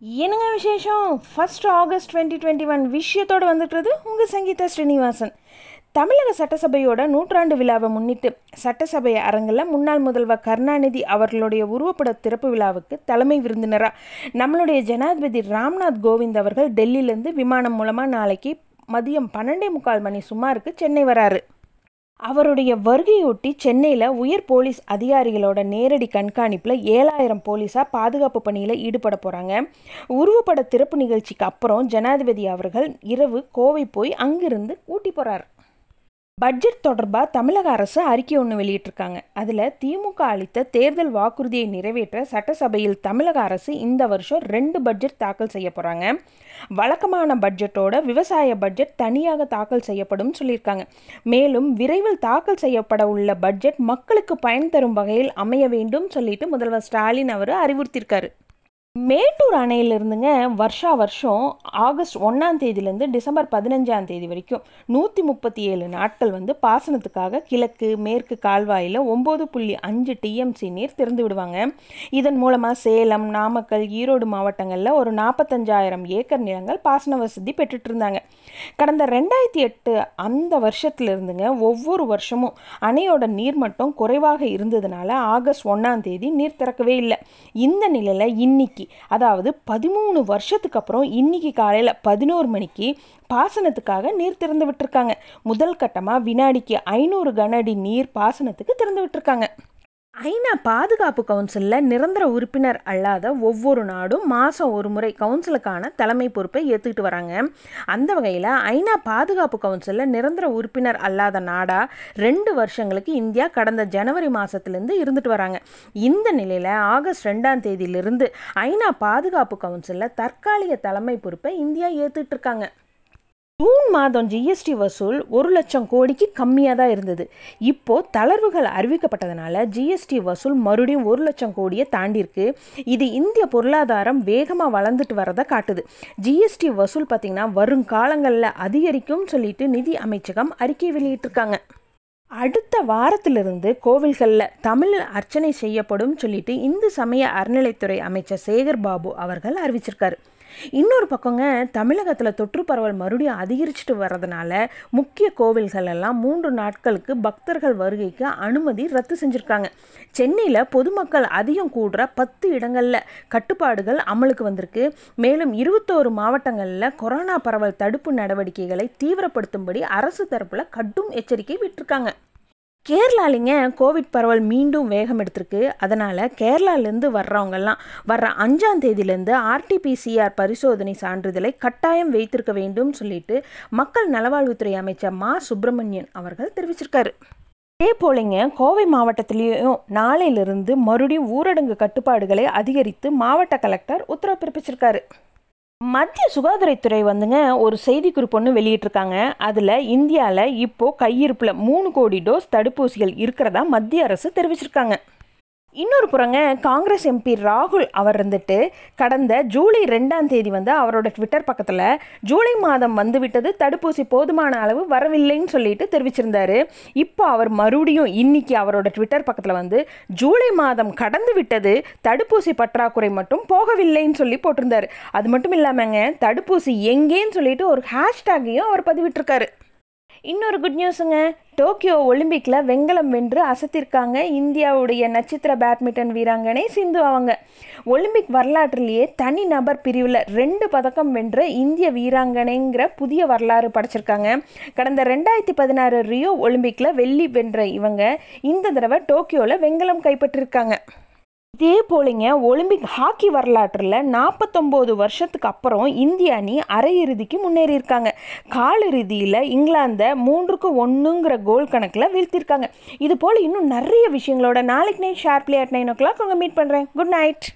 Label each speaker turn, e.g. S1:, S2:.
S1: என்னங்க விசேஷம்? First August twenty twenty one விஷயத்தோடு வந்துட்டுறது உங்கள் சங்கீதா ஸ்ரீனிவாசன். தமிழக சட்டசபையோட நூற்றாண்டு விழாவை முன்னிட்டு சட்டசபை அரங்கில் முன்னாள் முதல்வர் கருணாநிதி அவர்களுடைய உருவப்பட திறப்பு விழாவுக்கு தலைமை விருந்தினராக நம்மளுடைய ஜனாதிபதி ராம்நாத் கோவிந்த் அவர்கள் டெல்லியிலேருந்து விமானம் மூலமாக நாளைக்கு மதியம் பன்னெண்டே முக்கால் மணி சுமாருக்கு சென்னை வராரு. அவருடைய வருகையொட்டி சென்னையில் உயர் போலீஸ் அதிகாரிகளோட நேரடி கண்காணிப்பில் ஏழாயிரம் போலீஸாக பாதுகாப்பு பணியில் ஈடுபட போகிறாங்க உருவப்பட திறப்பு நிகழ்ச்சிக்கு அப்புறம் ஜனாதிபதி அவர்கள் இரவு கோவை போய் அங்கிருந்து ஊட்டி போகிறார் பட்ஜெட் தொடர்பாக தமிழக அரசு அறிக்கை ஒன்று வெளியிட்டிருக்காங்க. அதில் திமுக அளித்த தேர்தல் வாக்குறுதியை நிறைவேற்ற சட்டசபையில் தமிழக அரசு இந்த வருஷம் ரெண்டு பட்ஜெட் தாக்கல் செய்ய போகிறாங்க வழக்கமான பட்ஜெட்டோட விவசாய பட்ஜெட் தனியாக தாக்கல் செய்யப்படும் சொல்லியிருக்காங்க. மேலும் விரைவில் தாக்கல் செய்யப்பட உள்ள பட்ஜெட் மக்களுக்கு பயன் தரும் வகையில் அமைய வேண்டும் சொல்லிட்டு முதல்வர் ஸ்டாலின் அவர் அறிவுறுத்தியிருக்காரு. மேட்டூர் அணையிலிருந்துங்க வருஷா வருஷம் ஆகஸ்ட் ஒன்றாம் தேதியிலேருந்து டிசம்பர் பதினஞ்சாம் தேதி வரைக்கும் நூற்றி முப்பத்தி ஏழு நாட்கள் வந்து பாசனத்துக்காக கிழக்கு மேற்கு கால்வாயில் ஒம்பது புள்ளி அஞ்சு டிஎம்சி நீர் திறந்து விடுவாங்க. இதன் மூலமாக சேலம் நாமக்கல் ஈரோடு மாவட்டங்களில் ஒரு நாற்பத்தஞ்சாயிரம் ஏக்கர் நிலங்கள் பாசன வசதி பெற்றுட்டு இருந்தாங்க கடந்த ரெண்டாயிரத்தி எட்டு அந்த வருஷத்துலேருந்துங்க ஒவ்வொரு வருஷமும் அணையோட நீர் மட்டம் குறைவாக இருந்ததுனால ஆகஸ்ட் ஒன்றாம் தேதி நீர் திறக்கவே இல்லை. இந்த நிலையில் இன்னைக்கு அதாவது பதிமூணு வருஷத்துக்கு அப்புறம் இன்னைக்கு காலையில் பதினோரு மணிக்கு பாசனத்துக்காக நீர் திறந்து விட்டுருக்காங்க. முதல் கட்டமாக வினாடிக்கு ஐநூறு கனஅடி நீர் பாசனத்துக்கு திறந்து விட்டுருக்காங்க. ஐநா பாதுகாப்பு கவுன்சிலில் நிரந்தர உறுப்பினர் அல்லாத ஒவ்வொரு நாடும் மாதம் ஒரு முறை கவுன்சிலுக்கான தலைமை பொறுப்பை ஏற்றுக்கிட்டு வராங்க. அந்த வகையில் ஐநா பாதுகாப்பு கவுன்சிலில் நிரந்தர உறுப்பினர் அல்லாத நாடாக ரெண்டு வருஷங்களுக்கு இந்தியா கடந்த ஜனவரி மாதத்துலேருந்து இருந்துட்டு வராங்க. இந்த நிலையில் ஆகஸ்ட் ரெண்டாம் தேதியிலிருந்து ஐநா பாதுகாப்பு கவுன்சிலில் தற்காலிக தலைமை பொறுப்பை இந்தியா ஏற்றுக்கிட்டு இருக்காங்க. ஜூன் மாதம் ஜிஎஸ்டி வசூல் ஒரு லட்சம் கோடிக்கு கம்மியாக தான் இருந்தது. இப்போது தளர்வுகள் அறிவிக்கப்பட்டதுனால ஜிஎஸ்டி வசூல் மறுபடியும் ஒரு லட்சம் கோடியை தாண்டியிருக்கு. இது இந்திய பொருளாதாரம் வேகமாக வளர்ந்துட்டு வரதை காட்டுது. ஜிஎஸ்டி வசூல் பார்த்திங்கன்னா வருங்காலங்களில் அதிகரிக்கும் சொல்லிட்டு நிதி அமைச்சகம் அறிக்கை வெளியிட்டிருக்காங்க. அடுத்த வாரத்திலிருந்து கோவில்களில் தமிழ் அர்ச்சனை செய்யப்படும் சொல்லிட்டு இந்து சமய அறநிலைத்துறை அமைச்சர் சேகர் பாபு அவர்கள் அறிவிச்சிருக்காரு. இன்னொரு பக்கங்க தமிழகத்தில் தொற்று பரவல் மறுபடியும் அதிகரிச்சுட்டு வர்றதுனால முக்கிய கோவில்கள் எல்லாம் மூன்று நாட்களுக்கு பக்தர்கள் வருகைக்கு அனுமதி ரத்து செஞ்சுருக்காங்க. சென்னையில் பொதுமக்கள் அதிகம் கூடுற பத்து இடங்களில் கட்டுப்பாடுகள் அமலுக்கு வந்திருக்கு. மேலும் இருபத்தோரு மாவட்டங்களில் கொரோனா பரவல் தடுப்பு நடவடிக்கைகளை தீவிரப்படுத்தும்படி அரசு தரப்பில் கடும் எச்சரிக்கை விட்டிருக்காங்க. கேரளாலிங்க கோவிட் பரவல் மீண்டும் வேகம் எடுத்திருக்கு. அதனால் கேரளாலேருந்து வர்றவங்கெல்லாம் வர்ற அஞ்சாம் தேதியிலேருந்து ஆர்டிபிசிஆர் பரிசோதனை சான்றிதழை கட்டாயம் வைத்திருக்க வேண்டும் சொல்லிட்டு மக்கள் நலவாழ்வுத்துறை அமைச்சர் மா. சுப்பிரமணியன் அவர்கள் தெரிவிச்சிருக்காரு. அதே போலங்க கோவை மாவட்டத்திலையும் நாளையிலிருந்து மறுபடியும் ஊரடங்கு கட்டுப்பாடுகளை அதிகரித்து மாவட்ட கலெக்டர் உத்தரவு பிறப்பிச்சிருக்காரு. மத்திய சுகாதாரத்துறை வந்துங்க ஒரு செய்திக்குறிப்பு ஒன்று வெளியிட்டிருக்காங்க. அதில் இந்தியாவில் இப்போது கையிருப்பில் மூணு கோடி டோஸ் தடுப்பூசிகள் இருக்கிறதா மத்திய அரசு தெரிவிச்சிருக்காங்க. இன்னொரு புறங்க காங்கிரஸ் எம்பி ராகுல் அவர் இருந்துட்டு கடந்த ஜூலை ரெண்டாம் தேதி வந்து அவரோட ட்விட்டர் பக்கத்தில் ஜூலை மாதம் வந்துவிட்டது தடுப்பூசி போதுமான அளவு வரவில்லைன்னு சொல்லிட்டு தெரிவிச்சிருந்தாரு. இப்போ அவர் மறுபடியும் இன்னைக்கு அவரோட ட்விட்டர் பக்கத்தில் வந்து ஜூலை மாதம் கடந்து விட்டது தடுப்பூசி பற்றாக்குறை மட்டும் போகவில்லைன்னு சொல்லி போட்டிருந்தாரு. அது மட்டும் இல்லாமங்க தடுப்பூசி எங்கேன்னு சொல்லிட்டு ஒரு ஹேஷ்டேக்கையும் அவர் பதிவிட்டிருக்காரு. இன்னொரு குட் நியூஸுங்க டோக்கியோ ஒலிம்பிக்கில் வெங்கலம் வென்று அசத்திருக்காங்க இந்தியாவுடைய நட்சத்திர பேட்மிண்டன் வீராங்கனை சிந்து அவங்க. ஒலிம்பிக் வரலாற்றிலேயே தனி நபர் பிரிவில் ரெண்டு பதக்கம் வென்ற இந்திய வீராங்கனைங்கிற புதிய வரலாறு படைச்சிருக்காங்க. கடந்த ரெண்டாயிரத்தி பதினாறு ரியோ ஒலிம்பிக்கில் வெள்ளி வென்ற இவங்க இந்த தடவை டோக்கியோவில் வெங்கலம் கைப்பற்றிருக்காங்க. இதே போலிங்க ஒலிம்பிக் ஹாக்கி வரலாற்றில் நாற்பத்தொம்போது வருஷத்துக்கு அப்புறம் இந்திய அணி அரையிறுதிக்கு முன்னேறியிருக்காங்க. காலிறுதியில் இங்கிலாந்தை மூன்றுக்கு ஒன்றுங்கிற கோல் கணக்கில் வீழ்த்திருக்காங்க இது போல் இன்னும் நிறைய விஷயங்களோட நாளைக்கு night sharply at nine o'clock உங்கள் மீட் பண்ணுறேன் குட் நைட்.